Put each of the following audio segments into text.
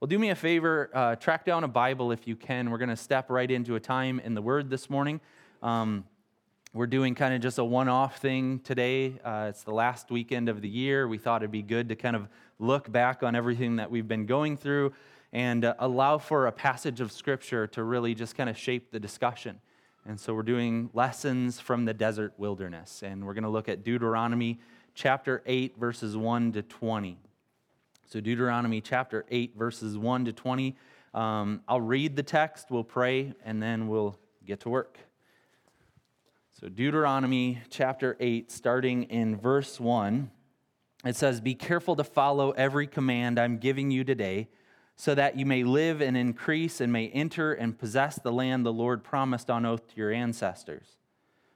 Well, do me a favor, uh, track down a Bible if you can. We're going to step right into a time in the Word this morning. Um, we're doing kind of just a one off thing today. Uh, it's the last weekend of the year. We thought it'd be good to kind of look back on everything that we've been going through and uh, allow for a passage of Scripture to really just kind of shape the discussion. And so we're doing lessons from the desert wilderness, and we're going to look at Deuteronomy chapter 8, verses 1 to 20. So, Deuteronomy chapter 8, verses 1 to 20. Um, I'll read the text, we'll pray, and then we'll get to work. So, Deuteronomy chapter 8, starting in verse 1, it says, Be careful to follow every command I'm giving you today so that you may live and increase and may enter and possess the land the Lord promised on oath to your ancestors.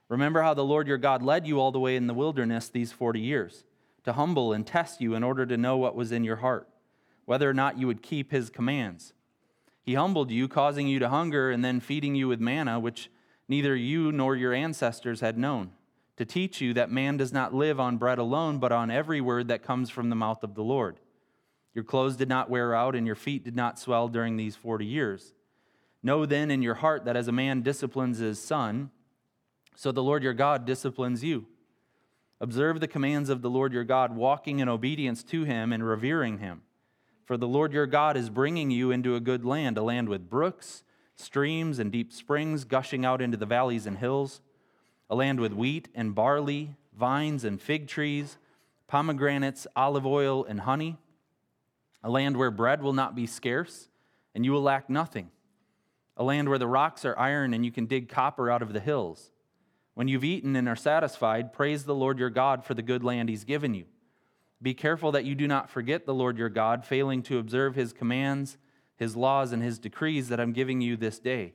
Remember how the Lord your God led you all the way in the wilderness these 40 years, to humble and test you in order to know what was in your heart, whether or not you would keep his commands. He humbled you, causing you to hunger, and then feeding you with manna, which neither you nor your ancestors had known, to teach you that man does not live on bread alone, but on every word that comes from the mouth of the Lord. Your clothes did not wear out, and your feet did not swell during these 40 years. Know then in your heart that as a man disciplines his son, so the Lord your God disciplines you. Observe the commands of the Lord your God, walking in obedience to him and revering him. For the Lord your God is bringing you into a good land, a land with brooks, streams, and deep springs gushing out into the valleys and hills, a land with wheat and barley, vines and fig trees, pomegranates, olive oil, and honey a land where bread will not be scarce and you will lack nothing, a land where the rocks are iron and you can dig copper out of the hills. When you've eaten and are satisfied, praise the Lord your God for the good land he's given you. Be careful that you do not forget the Lord your God, failing to observe his commands, his laws, and his decrees that I'm giving you this day.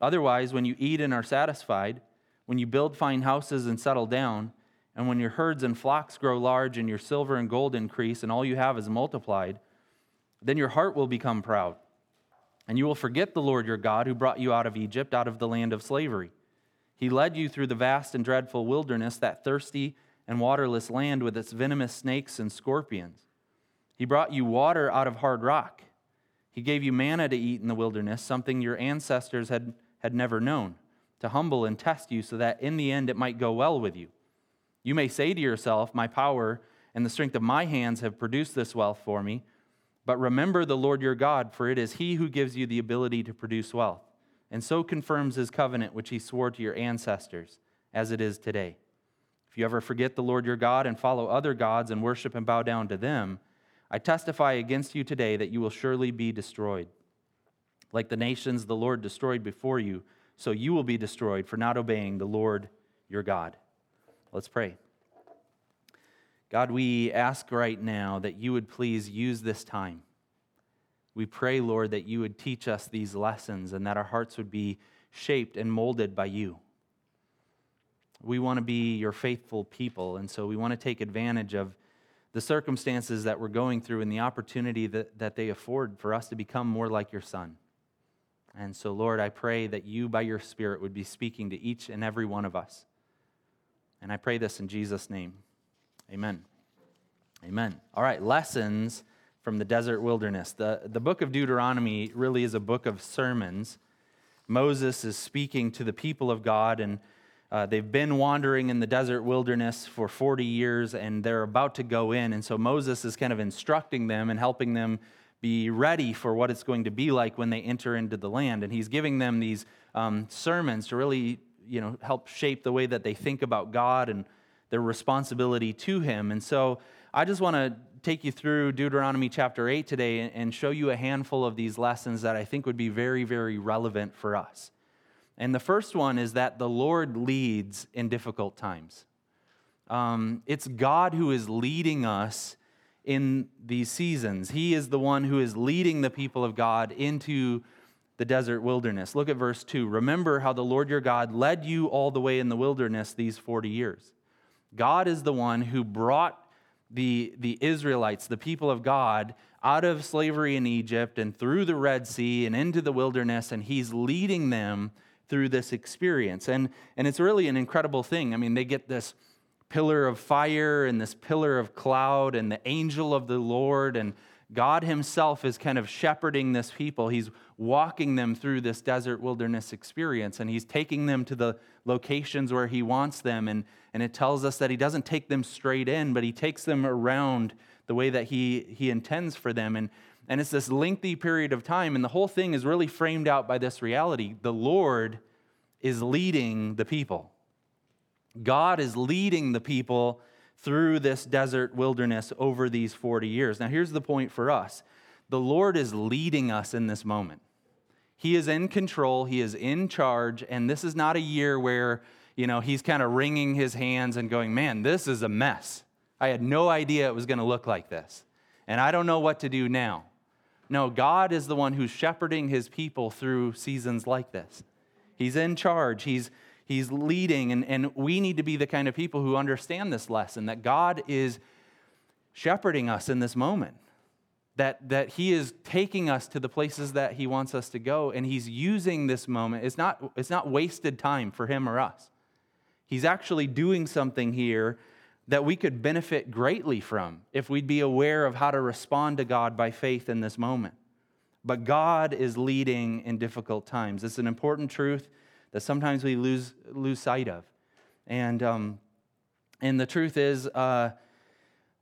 Otherwise, when you eat and are satisfied, when you build fine houses and settle down, and when your herds and flocks grow large and your silver and gold increase and all you have is multiplied, then your heart will become proud, and you will forget the Lord your God who brought you out of Egypt, out of the land of slavery. He led you through the vast and dreadful wilderness, that thirsty and waterless land with its venomous snakes and scorpions. He brought you water out of hard rock. He gave you manna to eat in the wilderness, something your ancestors had, had never known, to humble and test you so that in the end it might go well with you. You may say to yourself, My power and the strength of my hands have produced this wealth for me. But remember the Lord your God, for it is he who gives you the ability to produce wealth, and so confirms his covenant which he swore to your ancestors, as it is today. If you ever forget the Lord your God and follow other gods and worship and bow down to them, I testify against you today that you will surely be destroyed. Like the nations the Lord destroyed before you, so you will be destroyed for not obeying the Lord your God. Let's pray. God, we ask right now that you would please use this time. We pray, Lord, that you would teach us these lessons and that our hearts would be shaped and molded by you. We want to be your faithful people, and so we want to take advantage of the circumstances that we're going through and the opportunity that, that they afford for us to become more like your Son. And so, Lord, I pray that you, by your Spirit, would be speaking to each and every one of us. And I pray this in Jesus' name. Amen. Amen. All right, lessons from the desert wilderness. The, the book of Deuteronomy really is a book of sermons. Moses is speaking to the people of God, and uh, they've been wandering in the desert wilderness for 40 years, and they're about to go in. And so Moses is kind of instructing them and helping them be ready for what it's going to be like when they enter into the land. And he's giving them these um, sermons to really, you know, help shape the way that they think about God and their responsibility to him. And so I just want to take you through Deuteronomy chapter 8 today and show you a handful of these lessons that I think would be very, very relevant for us. And the first one is that the Lord leads in difficult times. Um, it's God who is leading us in these seasons. He is the one who is leading the people of God into the desert wilderness. Look at verse 2. Remember how the Lord your God led you all the way in the wilderness these 40 years. God is the one who brought the, the Israelites, the people of God, out of slavery in Egypt and through the Red Sea and into the wilderness, and He's leading them through this experience. And, and it's really an incredible thing. I mean, they get this pillar of fire and this pillar of cloud and the angel of the Lord, and God Himself is kind of shepherding this people. He's walking them through this desert wilderness experience, and He's taking them to the locations where He wants them. And, and it tells us that He doesn't take them straight in, but He takes them around the way that He, he intends for them. And, and it's this lengthy period of time, and the whole thing is really framed out by this reality the Lord is leading the people. God is leading the people through this desert wilderness over these 40 years. Now, here's the point for us the Lord is leading us in this moment. He is in control, He is in charge, and this is not a year where, you know, He's kind of wringing His hands and going, man, this is a mess. I had no idea it was going to look like this, and I don't know what to do now. No, God is the one who's shepherding His people through seasons like this. He's in charge. He's He's leading, and, and we need to be the kind of people who understand this lesson that God is shepherding us in this moment. That, that he is taking us to the places that he wants us to go, and he's using this moment. It's not, it's not wasted time for him or us. He's actually doing something here that we could benefit greatly from if we'd be aware of how to respond to God by faith in this moment. But God is leading in difficult times. It's an important truth that sometimes we lose, lose sight of. And, um, and the truth is, uh,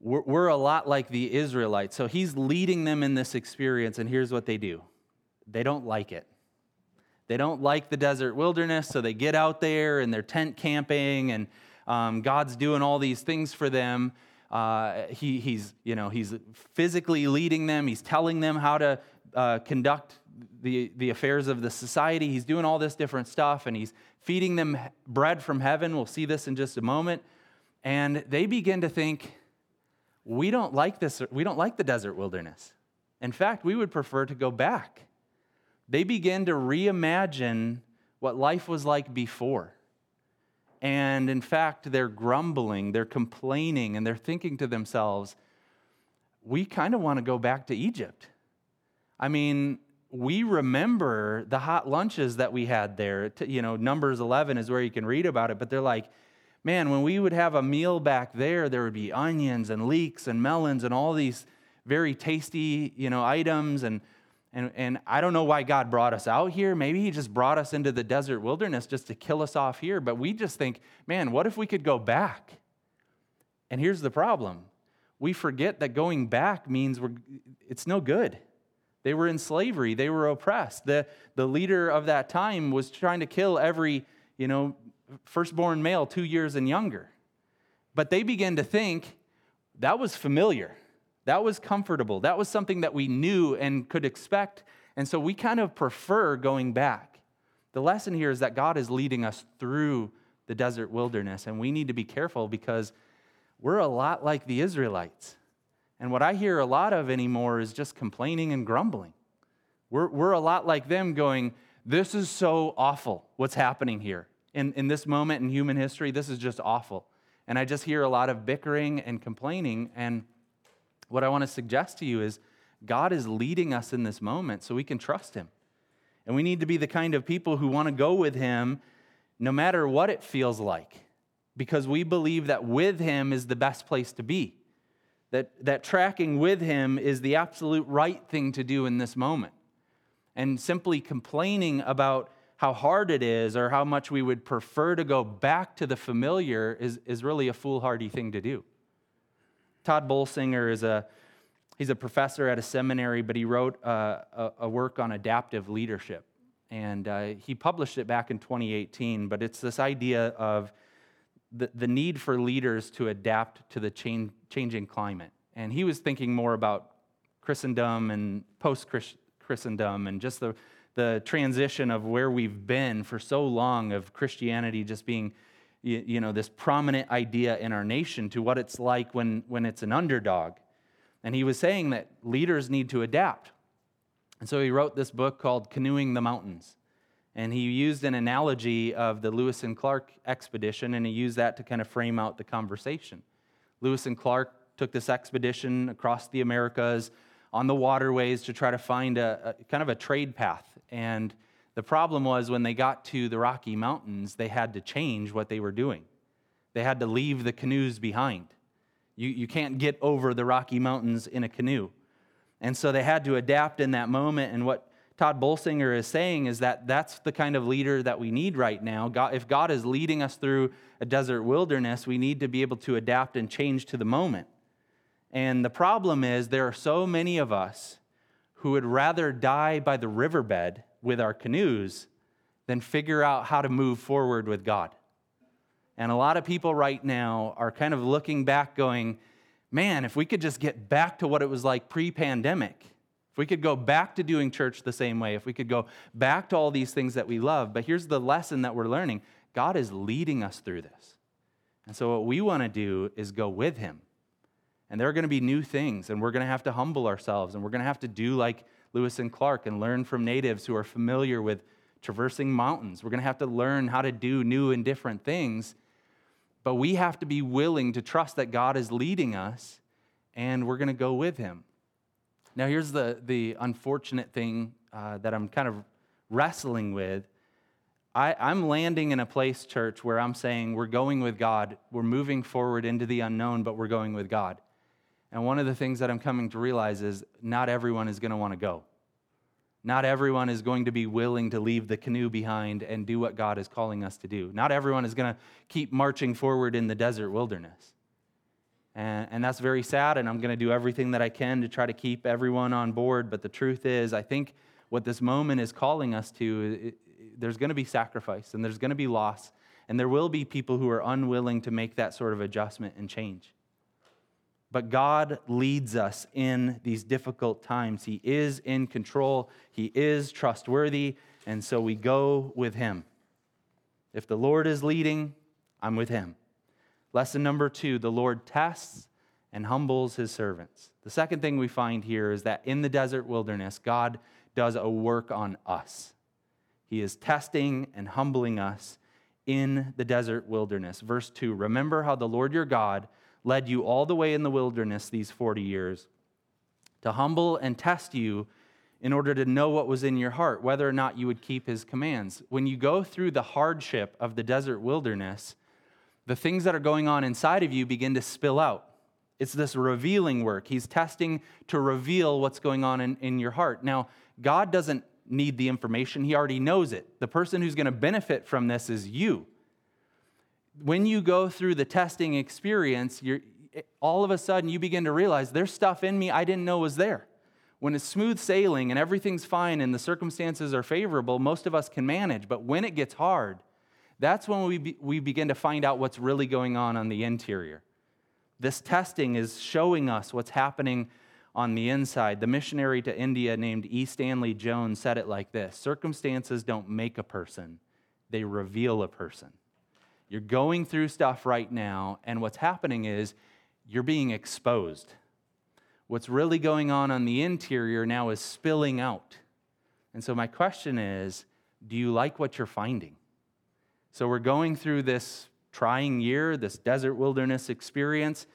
we're, we're a lot like the Israelites. So he's leading them in this experience, and here's what they do they don't like it. They don't like the desert wilderness, so they get out there and they're tent camping, and um, God's doing all these things for them. Uh, he, he's, you know, he's physically leading them. He's telling them how to uh, conduct the, the affairs of the society. He's doing all this different stuff and he's feeding them bread from heaven. We'll see this in just a moment. And they begin to think, we don't like this, we don't like the desert wilderness. In fact, we would prefer to go back. They begin to reimagine what life was like before. And in fact, they're grumbling, they're complaining, and they're thinking to themselves, we kind of want to go back to Egypt. I mean, we remember the hot lunches that we had there. You know, Numbers 11 is where you can read about it, but they're like, man, when we would have a meal back there, there would be onions and leeks and melons and all these very tasty, you know, items. And, and, and I don't know why God brought us out here. Maybe He just brought us into the desert wilderness just to kill us off here. But we just think, man, what if we could go back? And here's the problem we forget that going back means we're, it's no good. They were in slavery, they were oppressed. The, the leader of that time was trying to kill every, you know, firstborn male two years and younger. But they began to think that was familiar. That was comfortable. That was something that we knew and could expect. And so we kind of prefer going back. The lesson here is that God is leading us through the desert wilderness, and we need to be careful because we're a lot like the Israelites. And what I hear a lot of anymore is just complaining and grumbling. We're, we're a lot like them going, This is so awful, what's happening here. In, in this moment in human history, this is just awful. And I just hear a lot of bickering and complaining. And what I want to suggest to you is God is leading us in this moment so we can trust Him. And we need to be the kind of people who want to go with Him no matter what it feels like, because we believe that with Him is the best place to be that, that tracking with him is the absolute right thing to do in this moment. And simply complaining about how hard it is or how much we would prefer to go back to the familiar is, is really a foolhardy thing to do. Tod Bolsinger is a he's a professor at a seminary, but he wrote a, a, a work on adaptive leadership. And uh, he published it back in 2018, but it's this idea of the, the need for leaders to adapt to the change, changing climate. And he was thinking more about Christendom and post Christendom and just the, the transition of where we've been for so long of Christianity just being you, you know, this prominent idea in our nation to what it's like when, when it's an underdog. And he was saying that leaders need to adapt. And so he wrote this book called Canoeing the Mountains. And he used an analogy of the Lewis and Clark expedition, and he used that to kind of frame out the conversation. Lewis and Clark took this expedition across the Americas on the waterways to try to find a, a kind of a trade path. And the problem was when they got to the Rocky Mountains, they had to change what they were doing. They had to leave the canoes behind. You, you can't get over the Rocky Mountains in a canoe. And so they had to adapt in that moment. And what Tod Bolsinger is saying is that that's the kind of leader that we need right now. God, if God is leading us through a desert wilderness, we need to be able to adapt and change to the moment. And the problem is, there are so many of us who would rather die by the riverbed with our canoes than figure out how to move forward with God. And a lot of people right now are kind of looking back, going, man, if we could just get back to what it was like pre pandemic, if we could go back to doing church the same way, if we could go back to all these things that we love. But here's the lesson that we're learning God is leading us through this. And so, what we want to do is go with Him. And there are going to be new things, and we're going to have to humble ourselves, and we're going to have to do like Lewis and Clark and learn from natives who are familiar with traversing mountains. We're going to have to learn how to do new and different things. But we have to be willing to trust that God is leading us, and we're going to go with Him. Now, here's the, the unfortunate thing uh, that I'm kind of wrestling with. I, I'm landing in a place, church, where I'm saying we're going with God. We're moving forward into the unknown, but we're going with God. And one of the things that I'm coming to realize is not everyone is going to want to go. Not everyone is going to be willing to leave the canoe behind and do what God is calling us to do. Not everyone is going to keep marching forward in the desert wilderness. And, and that's very sad, and I'm going to do everything that I can to try to keep everyone on board. But the truth is, I think what this moment is calling us to, it, there's going to be sacrifice and there's going to be loss, and there will be people who are unwilling to make that sort of adjustment and change. But God leads us in these difficult times. He is in control, He is trustworthy, and so we go with Him. If the Lord is leading, I'm with Him. Lesson number two the Lord tests and humbles His servants. The second thing we find here is that in the desert wilderness, God does a work on us. He is testing and humbling us in the desert wilderness. Verse 2 Remember how the Lord your God led you all the way in the wilderness these 40 years to humble and test you in order to know what was in your heart, whether or not you would keep his commands. When you go through the hardship of the desert wilderness, the things that are going on inside of you begin to spill out. It's this revealing work. He's testing to reveal what's going on in, in your heart. Now, God doesn't need the information, He already knows it. The person who's going to benefit from this is you when you go through the testing experience, you're, all of a sudden you begin to realize there's stuff in me I didn't know was there. When it's smooth sailing and everything's fine and the circumstances are favorable, most of us can manage. But when it gets hard, that's when we, be, we begin to find out what's really going on on the interior. This testing is showing us what's happening on the inside. The missionary to India named E. Stanley Jones said it like this Circumstances don't make a person, they reveal a person. You're going through stuff right now, and what's happening is you're being exposed. What's really going on on the interior now is spilling out. And so, my question is do you like what you're finding? So, we're going through this trying year, this desert wilderness experience,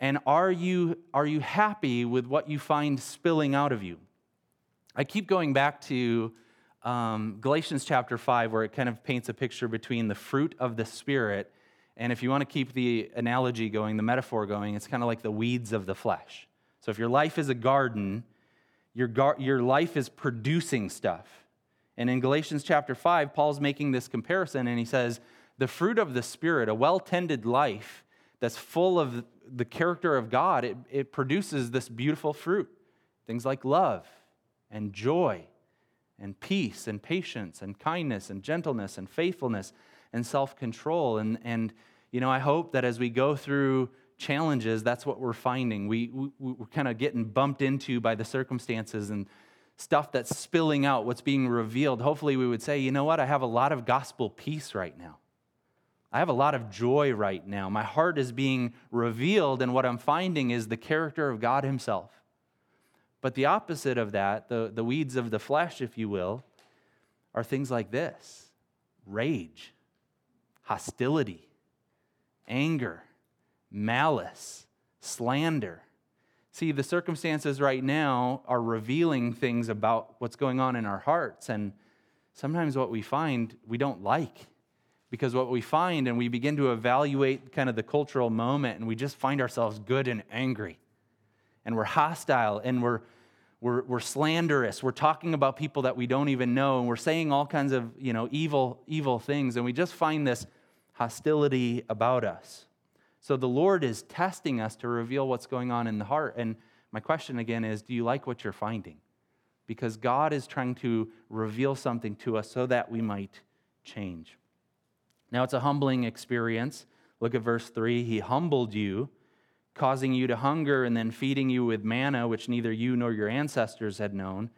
and are you, are you happy with what you find spilling out of you? I keep going back to um, Galatians chapter 5, where it kind of paints a picture between the fruit of the Spirit. And if you want to keep the analogy going, the metaphor going, it's kind of like the weeds of the flesh. So if your life is a garden, your, gar- your life is producing stuff. And in Galatians chapter 5, Paul's making this comparison, and he says, The fruit of the Spirit, a well tended life that's full of the character of God, it, it produces this beautiful fruit. Things like love and joy and peace and patience and kindness and gentleness and faithfulness and self control. And, and, you know, I hope that as we go through challenges, that's what we're finding. We, we, we're kind of getting bumped into by the circumstances and stuff that's spilling out, what's being revealed. Hopefully, we would say, you know what? I have a lot of gospel peace right now. I have a lot of joy right now. My heart is being revealed, and what I'm finding is the character of God Himself. But the opposite of that, the, the weeds of the flesh, if you will, are things like this rage, hostility, anger, malice, slander. See, the circumstances right now are revealing things about what's going on in our hearts. And sometimes what we find we don't like. Because what we find, and we begin to evaluate kind of the cultural moment, and we just find ourselves good and angry and we're hostile and we're we're, we're slanderous. We're talking about people that we don't even know, and we're saying all kinds of you know, evil, evil things, and we just find this hostility about us. So the Lord is testing us to reveal what's going on in the heart. And my question again is do you like what you're finding? Because God is trying to reveal something to us so that we might change. Now, it's a humbling experience. Look at verse 3. He humbled you causing you to hunger and then feeding you with manna, which neither you nor your ancestors had known.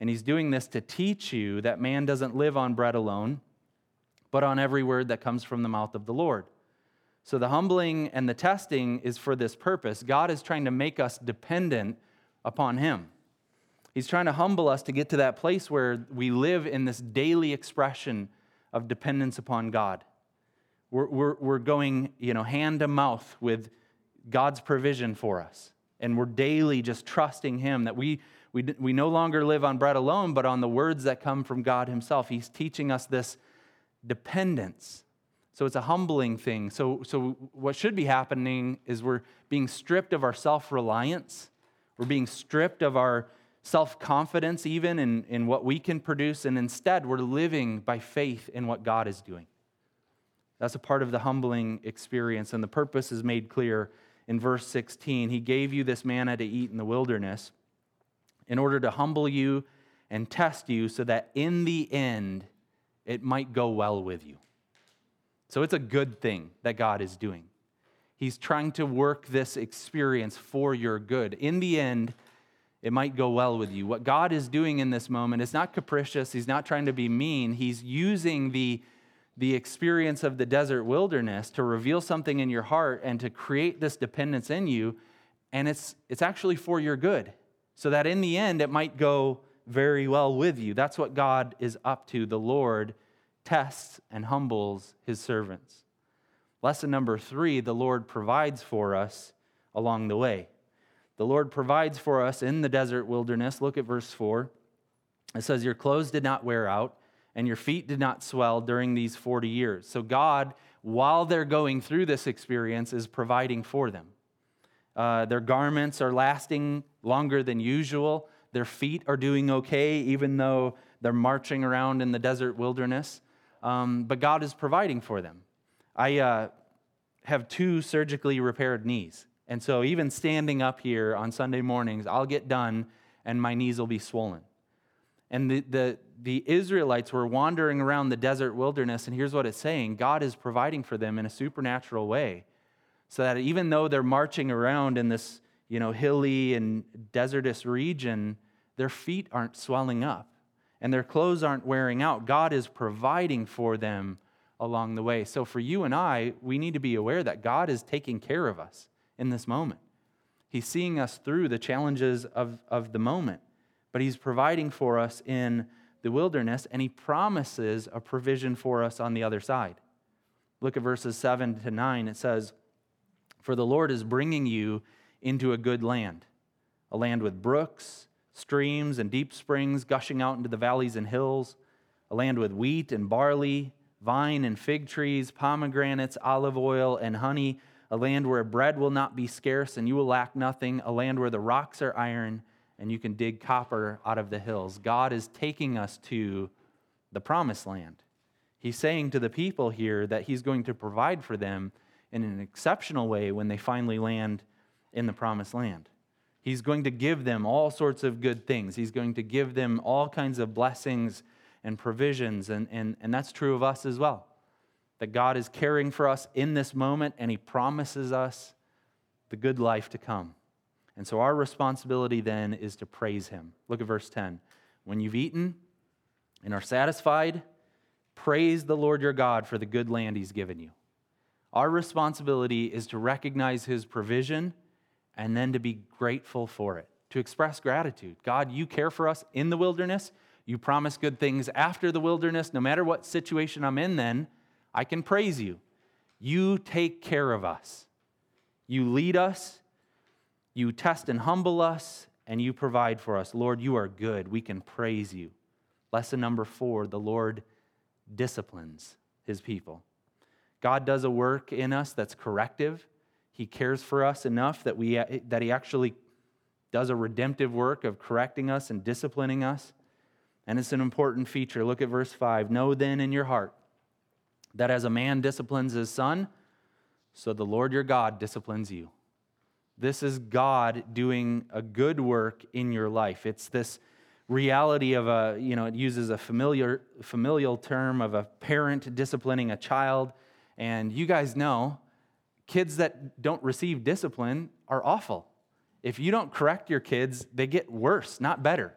And he's doing this to teach you that man doesn't live on bread alone, but on every word that comes from the mouth of the Lord. So the humbling and the testing is for this purpose. God is trying to make us dependent upon him. He's trying to humble us to get to that place where we live in this daily expression of dependence upon God. We're, we're, we're going, you know, hand to mouth with God's provision for us. And we're daily just trusting Him that we, we, we no longer live on bread alone, but on the words that come from God Himself. He's teaching us this dependence. So it's a humbling thing. So, so what should be happening is we're being stripped of our self reliance, we're being stripped of our self confidence, even in, in what we can produce, and instead we're living by faith in what God is doing. That's a part of the humbling experience, and the purpose is made clear in verse 16. He gave you this manna to eat in the wilderness in order to humble you and test you so that in the end it might go well with you. So it's a good thing that God is doing. He's trying to work this experience for your good. In the end, it might go well with you. What God is doing in this moment is not capricious, He's not trying to be mean. He's using the the experience of the desert wilderness to reveal something in your heart and to create this dependence in you. And it's, it's actually for your good, so that in the end it might go very well with you. That's what God is up to. The Lord tests and humbles his servants. Lesson number three the Lord provides for us along the way. The Lord provides for us in the desert wilderness. Look at verse 4. It says, Your clothes did not wear out and your feet did not swell during these 40 years. So, God, while they're going through this experience, is providing for them. Uh, their garments are lasting longer than usual. Their feet are doing okay, even though they're marching around in the desert wilderness. Um, but God is providing for them. I uh, have two surgically repaired knees. And so, even standing up here on Sunday mornings, I'll get done and my knees will be swollen. And the, the, the Israelites were wandering around the desert wilderness, and here's what it's saying God is providing for them in a supernatural way. So that even though they're marching around in this you know, hilly and desertous region, their feet aren't swelling up and their clothes aren't wearing out. God is providing for them along the way. So for you and I, we need to be aware that God is taking care of us in this moment. He's seeing us through the challenges of, of the moment but He's providing for us in the wilderness, and He promises a provision for us on the other side. Look at verses 7 to 9. It says, For the Lord is bringing you into a good land, a land with brooks, streams, and deep springs gushing out into the valleys and hills, a land with wheat and barley, vine and fig trees, pomegranates, olive oil, and honey, a land where bread will not be scarce and you will lack nothing, a land where the rocks are iron and you can dig copper out of the hills. God is taking us to the promised land. He's saying to the people here that He's going to provide for them in an exceptional way when they finally land in the promised land. He's going to give them all sorts of good things. He's going to give them all kinds of blessings and provisions. And, and, and that's true of us as well. That God is caring for us in this moment and He promises us the good life to come. And so our responsibility then is to praise him. Look at verse 10. When you've eaten and are satisfied, praise the Lord your God for the good land he's given you. Our responsibility is to recognize his provision and then to be grateful for it, to express gratitude. God, you care for us in the wilderness. You promise good things after the wilderness. No matter what situation I'm in, then I can praise you. You take care of us. You lead us you test and humble us, and you provide for us. Lord, you are good. We can praise you. Lesson number four the Lord disciplines his people. God does a work in us that's corrective. He cares for us enough that, we, that he actually does a redemptive work of correcting us and disciplining us. And it's an important feature. Look at verse 5. Know then in your heart that as a man disciplines his son, so the Lord your God disciplines you. This is God doing a good work in your life. It's this reality of a, you know, it uses a familiar, familial term of a parent disciplining a child. And you guys know kids that don't receive discipline are awful. If you don't correct your kids, they get worse, not better.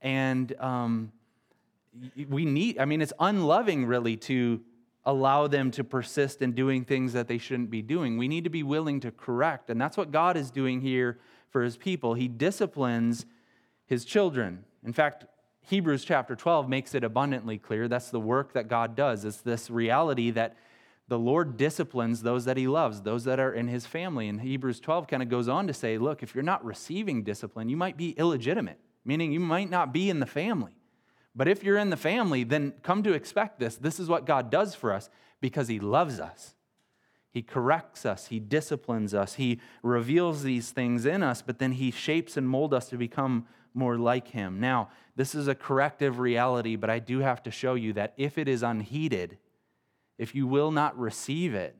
And um, we need, I mean, it's unloving really to allow them to persist in doing things that they shouldn't be doing. We need to be willing to correct. And that's what God is doing here for his people. He disciplines his children. In fact, Hebrews chapter 12 makes it abundantly clear that's the work that God does. It's this reality that the Lord disciplines those that he loves, those that are in his family. And Hebrews 12 kind of goes on to say, look, if you're not receiving discipline, you might be illegitimate, meaning you might not be in the family. But if you're in the family, then come to expect this. This is what God does for us because he loves us. He corrects us, he disciplines us, he reveals these things in us, but then he shapes and molds us to become more like him. Now, this is a corrective reality, but I do have to show you that if it is unheeded, if you will not receive it,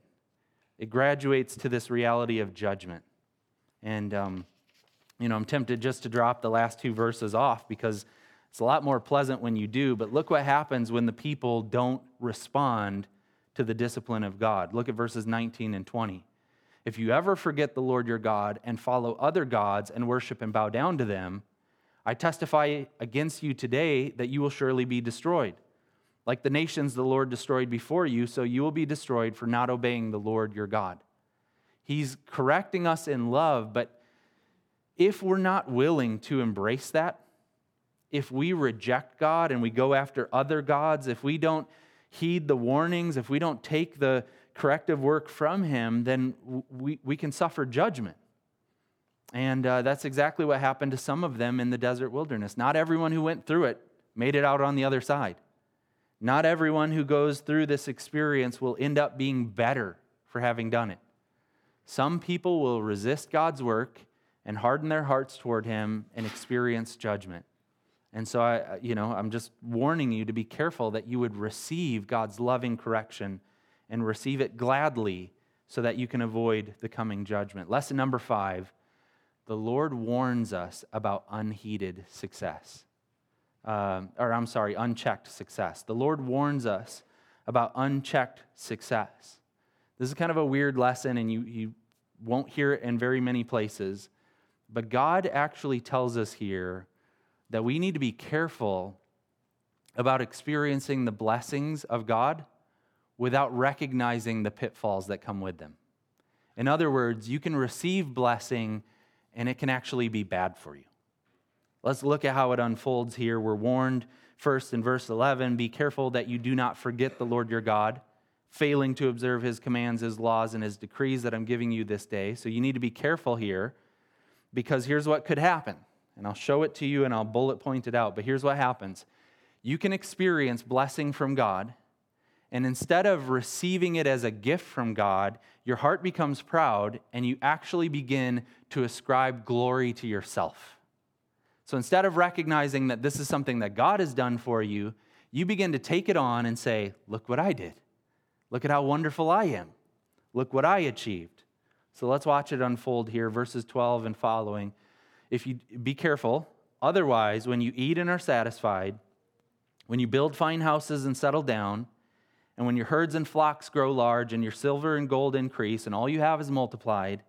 it graduates to this reality of judgment. And, um, you know, I'm tempted just to drop the last two verses off because it's a lot more pleasant when you do. But look what happens when the people don't respond to the discipline of God. Look at verses 19 and 20. If you ever forget the Lord your God and follow other gods and worship and bow down to them, I testify against you today that you will surely be destroyed. Like the nations the Lord destroyed before you, so you will be destroyed for not obeying the Lord your God. He's correcting us in love, but if we're not willing to embrace that, if we reject God and we go after other gods, if we don't heed the warnings, if we don't take the corrective work from Him, then we, we can suffer judgment. And uh, that's exactly what happened to some of them in the desert wilderness. Not everyone who went through it made it out on the other side. Not everyone who goes through this experience will end up being better for having done it. Some people will resist God's work and harden their hearts toward Him and experience judgment. And so I, you know, I'm just warning you to be careful that you would receive God's loving correction and receive it gladly so that you can avoid the coming judgment. Lesson number five the Lord warns us about unheeded success um, or I'm sorry, unchecked success. The Lord warns us about unchecked success. This is kind of a weird lesson, and you, you won't hear it in very many places. But God actually tells us here that we need to be careful about experiencing the blessings of God without recognizing the pitfalls that come with them. In other words, you can receive blessing and it can actually be bad for you. Let's look at how it unfolds here. We're warned first in verse 11 be careful that you do not forget the Lord your God, failing to observe his commands, his laws, and his decrees that I'm giving you this day. So you need to be careful here because here's what could happen. And I'll show it to you and I'll bullet point it out. But here's what happens you can experience blessing from God. And instead of receiving it as a gift from God, your heart becomes proud and you actually begin to ascribe glory to yourself. So instead of recognizing that this is something that God has done for you, you begin to take it on and say, Look what I did. Look at how wonderful I am. Look what I achieved. So let's watch it unfold here, verses 12 and following. If you be careful, otherwise, when you eat and are satisfied, when you build fine houses and settle down, and when your herds and flocks grow large, and your silver and gold increase, and all you have is multiplied,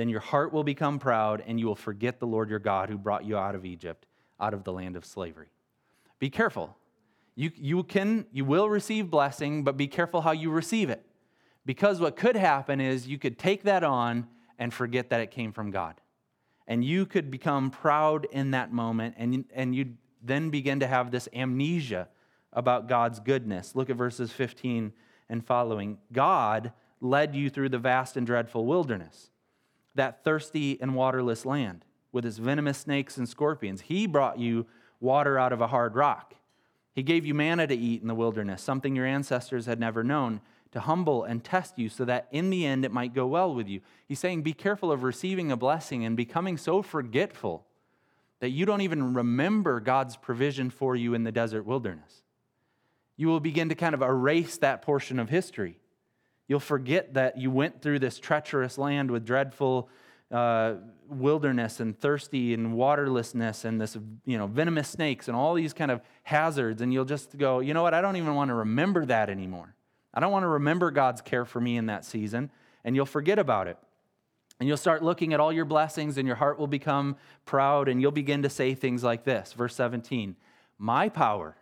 then your heart will become proud and you will forget the Lord your God who brought you out of Egypt, out of the land of slavery. Be careful. You, you, can, you will receive blessing, but be careful how you receive it. Because what could happen is you could take that on and forget that it came from God. And you could become proud in that moment, and, and you then begin to have this amnesia about God's goodness. Look at verses 15 and following. God led you through the vast and dreadful wilderness that thirsty and waterless land with its venomous snakes and scorpions. He brought you water out of a hard rock. He gave you manna to eat in the wilderness, something your ancestors had never known, to humble and test you so that in the end it might go well with you. He's saying, Be careful of receiving a blessing and becoming so forgetful that you don't even remember God's provision for you in the desert wilderness. You will begin to kind of erase that portion of history. You'll forget that you went through this treacherous land with dreadful uh, wilderness and thirsty and waterlessness and this you know venomous snakes and all these kind of hazards. And you'll just go you know what? I don't even want to remember that anymore. I don't want to remember God's care for me in that season, and you'll forget about it. And you'll start looking at all your blessings, and your heart will become proud, and you'll begin to say things like this. Verse 17 My power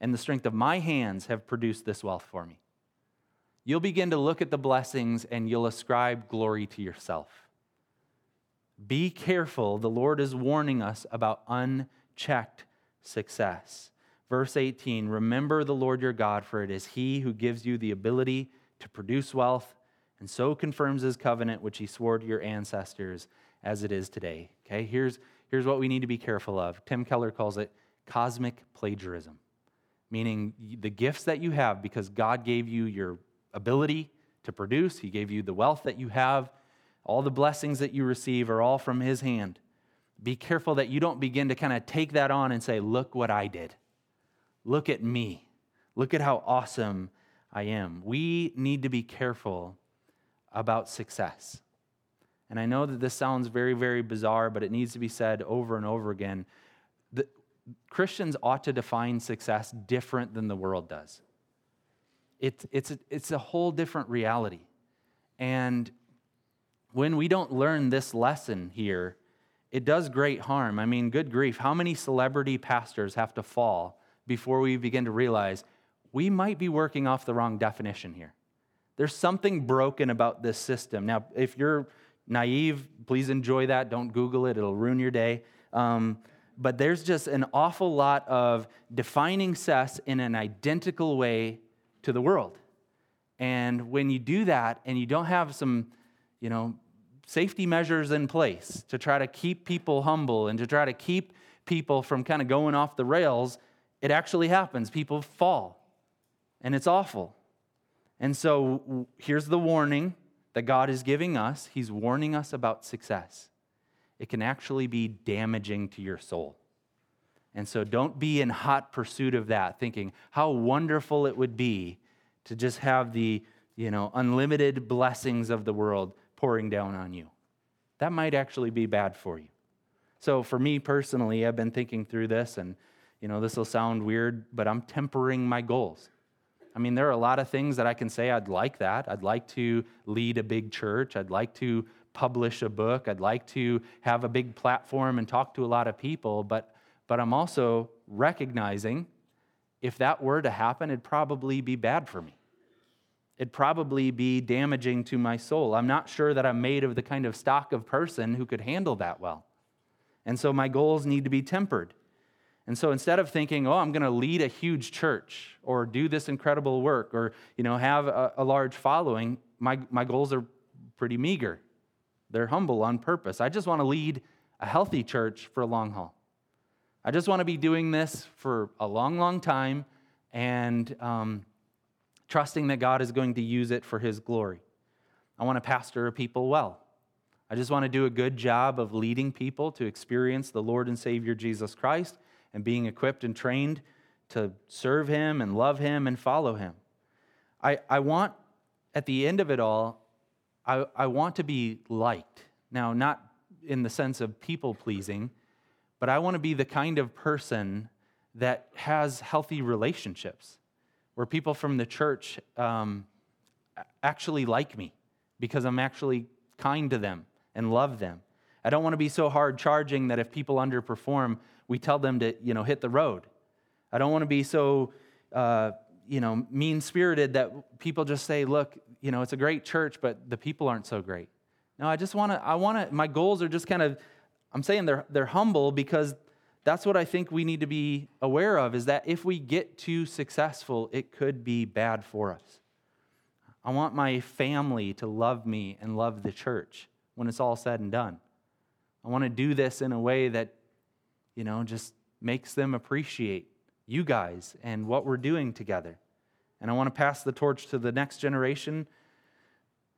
and the strength of my hands have produced this wealth for me. You'll begin to look at the blessings and you'll ascribe glory to yourself. Be careful. The Lord is warning us about unchecked success. Verse 18 Remember the Lord your God, for it is he who gives you the ability to produce wealth and so confirms his covenant, which he swore to your ancestors as it is today. Okay, here's, here's what we need to be careful of. Tim Keller calls it cosmic plagiarism, meaning the gifts that you have because God gave you your ability to produce, he gave you the wealth that you have, all the blessings that you receive are all from his hand. Be careful that you don't begin to kind of take that on and say, Look what I did. Look at me. Look at how awesome I am. We need to be careful about success. And I know that this sounds very, very bizarre, but it needs to be said over and over again. The, Christians ought to define success different than the world does. It, it's, a, it's a whole different reality. And when we don't learn this lesson here, it does great harm. I mean, good grief, how many celebrity pastors have to fall before we begin to realize we might be working off the wrong definition here. There's something broken about this system. Now, if you're naive, please enjoy that. Don't Google it, it'll ruin your day. Um, but there's just an awful lot of defining success in an identical way to the world. And when you do that and you don't have some, you know, safety measures in place to try to keep people humble and to try to keep people from kind of going off the rails, it actually happens. People fall, and it's awful. And so here's the warning that God is giving us He's warning us about success. It can actually be damaging to your soul. And so don't be in hot pursuit of that, thinking how wonderful it would be to just have the you know, unlimited blessings of the world pouring down on you. That might actually be bad for you. So, for me personally, I've been thinking through this, and you know, this will sound weird, but I'm tempering my goals. I mean, there are a lot of things that I can say I'd like that. I'd like to lead a big church. I'd like to publish a book. I'd like to have a big platform and talk to a lot of people. But, but I'm also recognizing if that were to happen, it'd probably be bad for me. It'd probably be damaging to my soul. I'm not sure that I'm made of the kind of stock of person who could handle that well. And so my goals need to be tempered. And so instead of thinking, oh, I'm going to lead a huge church or do this incredible work or you know, have a, a large following, my, my goals are pretty meager. They're humble on purpose. I just want to lead a healthy church for a long haul. I just want to be doing this for a long, long time and um, trusting that God is going to use it for His glory. I want to pastor people well. I just want to do a good job of leading people to experience the Lord and Savior Jesus Christ and being equipped and trained to serve Him and love Him and follow Him. I, I want, at the end of it all, I, I want to be liked. Now, not in the sense of people pleasing, but I want to be the kind of person that has healthy relationships where people from the church um, actually like me because I'm actually kind to them and love them. I don't want to be so hard charging that if people underperform, we tell them to, you know, hit the road. I don't want to be so, uh, you know, mean spirited that people just say, look, you know, it's a great church, but the people aren't so great. No, I just want to, I want to, my goals are just kind of, I'm saying they're, they're humble because that's what I think we need to be aware of is that if we get too successful, it could be bad for us. I want my family to love me and love the church when it's all said and done. I want to do this in a way that you know, just makes them appreciate you guys and what we're doing together. And I want to pass the torch to the next generation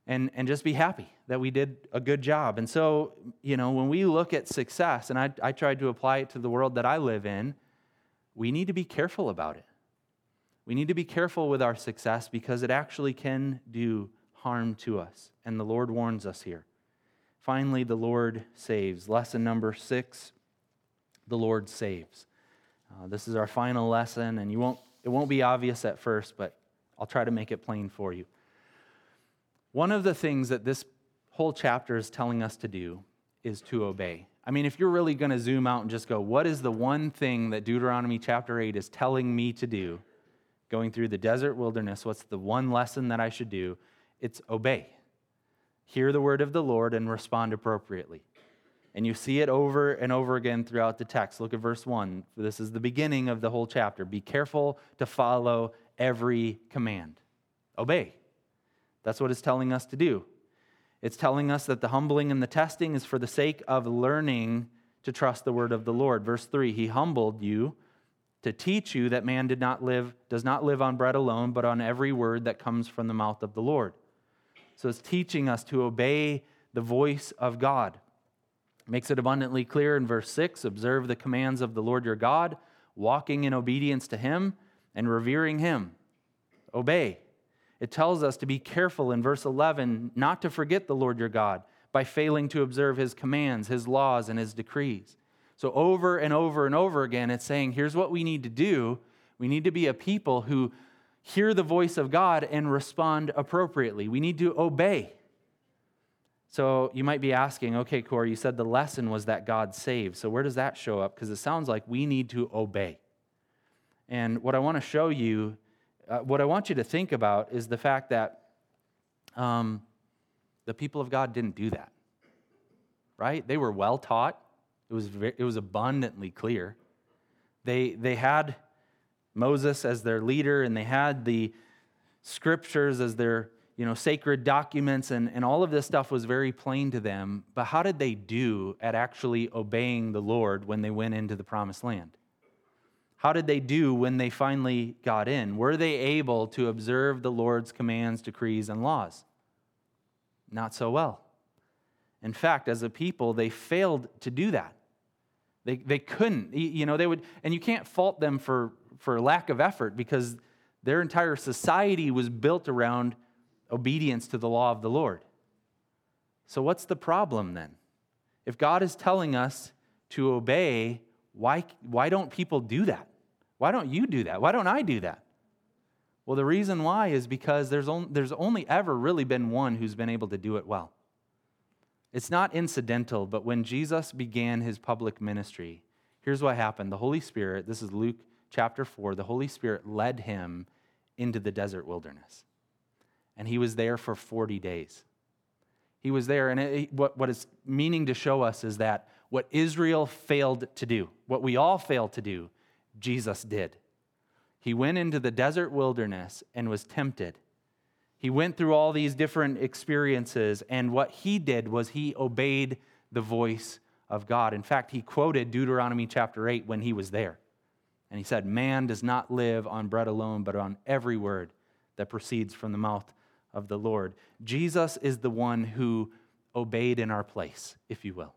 and, and just be happy that we did a good job. And so, you know, when we look at success, and I, I tried to apply it to the world that I live in, we need to be careful about it. We need to be careful with our success because it actually can do harm to us. And the Lord warns us here. Finally, the Lord saves. Lesson number six the Lord saves. Uh, this is our final lesson, and you won't, it won't be obvious at first, but I'll try to make it plain for you. One of the things that this whole chapter is telling us to do is to obey. I mean, if you're really going to zoom out and just go, what is the one thing that Deuteronomy chapter 8 is telling me to do? Going through the desert wilderness, what's the one lesson that I should do? It's obey. Hear the word of the Lord and respond appropriately. And you see it over and over again throughout the text. Look at verse 1. This is the beginning of the whole chapter. Be careful to follow every command. Obey. That's what it's telling us to do. It's telling us that the humbling and the testing is for the sake of learning to trust the word of the Lord. Verse 3 He humbled you to teach you that man did not live, does not live on bread alone, but on every word that comes from the mouth of the Lord. So it's teaching us to obey the voice of God. Makes it abundantly clear in verse 6 observe the commands of the Lord your God, walking in obedience to him and revering him. Obey. It tells us to be careful in verse 11 not to forget the Lord your God by failing to observe his commands, his laws, and his decrees. So, over and over and over again, it's saying, here's what we need to do. We need to be a people who hear the voice of God and respond appropriately. We need to obey. So you might be asking, okay, Corey, you said the lesson was that God saved. So where does that show up? Because it sounds like we need to obey. And what I want to show you, uh, what I want you to think about is the fact that um, the people of God didn't do that, right? They were well taught, it was, very, it was abundantly clear. They, they had Moses as their leader, and they had the scriptures as their you know, sacred documents and, and all of this stuff was very plain to them. But how did they do at actually obeying the Lord when they went into the promised land? How did they do when they finally got in? Were they able to observe the Lord's commands, decrees, and laws? Not so well. In fact, as a people, they failed to do that. They, they couldn't. You know, they would, and you can't fault them for, for lack of effort because their entire society was built around obedience to the law of the Lord. So, what's the problem then? If God is telling us to obey, why, why don't people do that? Why don't you do that? Why don't I do that? Well, the reason why is because there's only, there's only ever really been one who's been able to do it well. It's not incidental, but when Jesus began his public ministry, here's what happened. The Holy Spirit, this is Luke chapter 4, the Holy Spirit led him into the desert wilderness and he was there for 40 days. He was there, and it, what, what it's meaning to show us is that what Israel failed to do, what we all failed to do, Jesus did. He went into the desert wilderness and was tempted. He went through all these different experiences, and what he did was he obeyed the voice of God. In fact, he quoted Deuteronomy chapter 8 when he was there. And he said, Man does not live on bread alone, but on every word that proceeds from the mouth of the Lord. Jesus is the one who obeyed in our place, if you will.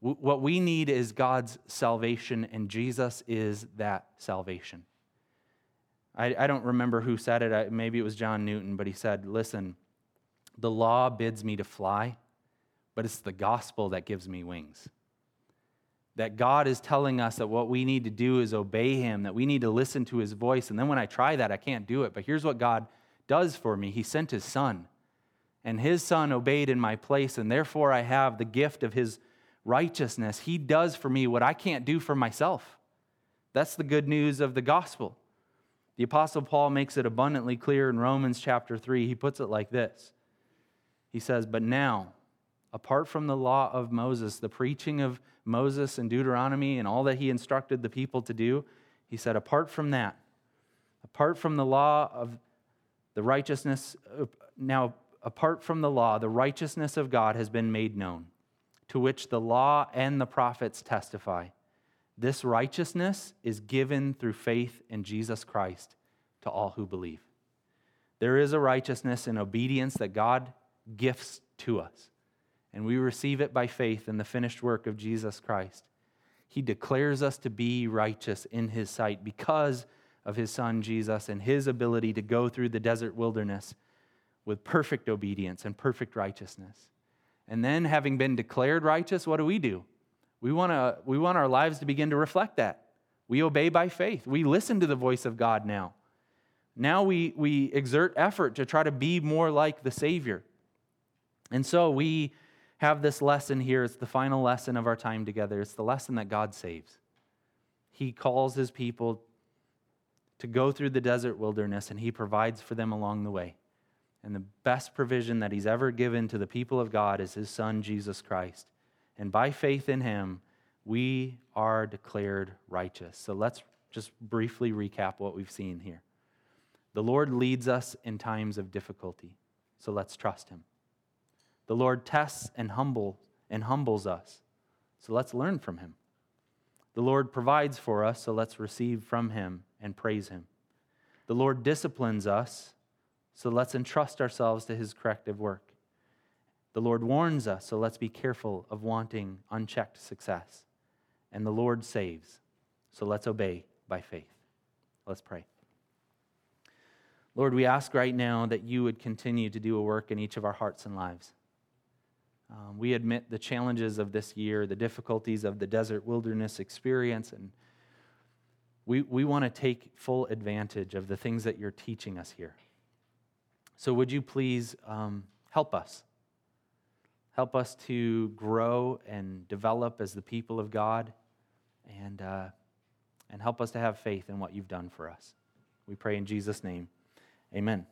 What we need is God's salvation, and Jesus is that salvation. I, I don't remember who said it. Maybe it was John Newton, but he said, Listen, the law bids me to fly, but it's the gospel that gives me wings. That God is telling us that what we need to do is obey Him, that we need to listen to His voice. And then when I try that, I can't do it. But here's what God does for me. He sent his son, and his son obeyed in my place, and therefore I have the gift of his righteousness. He does for me what I can't do for myself. That's the good news of the gospel. The Apostle Paul makes it abundantly clear in Romans chapter 3. He puts it like this He says, But now, apart from the law of Moses, the preaching of Moses and Deuteronomy and all that he instructed the people to do, he said, apart from that, apart from the law of the righteousness, uh, now apart from the law, the righteousness of God has been made known, to which the law and the prophets testify. This righteousness is given through faith in Jesus Christ to all who believe. There is a righteousness and obedience that God gifts to us, and we receive it by faith in the finished work of Jesus Christ. He declares us to be righteous in His sight because of His Son Jesus and His ability to go through the desert wilderness with perfect obedience and perfect righteousness. And then, having been declared righteous, what do we do? We want, to, we want our lives to begin to reflect that. We obey by faith. We listen to the voice of God now. Now we, we exert effort to try to be more like the Savior. And so we have this lesson here. It's the final lesson of our time together. It's the lesson that God saves. He calls his people to go through the desert wilderness, and he provides for them along the way. And the best provision that he's ever given to the people of God is his son, Jesus Christ. And by faith in him, we are declared righteous. So let's just briefly recap what we've seen here. The Lord leads us in times of difficulty, so let's trust him. The Lord tests and humble and humbles us, so let's learn from him. The Lord provides for us, so let's receive from him and praise him. The Lord disciplines us, so let's entrust ourselves to his corrective work. The Lord warns us, so let's be careful of wanting unchecked success. And the Lord saves, so let's obey by faith. Let's pray. Lord, we ask right now that you would continue to do a work in each of our hearts and lives. Um, we admit the challenges of this year, the difficulties of the desert wilderness experience, and we, we want to take full advantage of the things that you're teaching us here. So, would you please um, help us? Help us to grow and develop as the people of God, and, uh, and help us to have faith in what you've done for us. We pray in Jesus' name. Amen.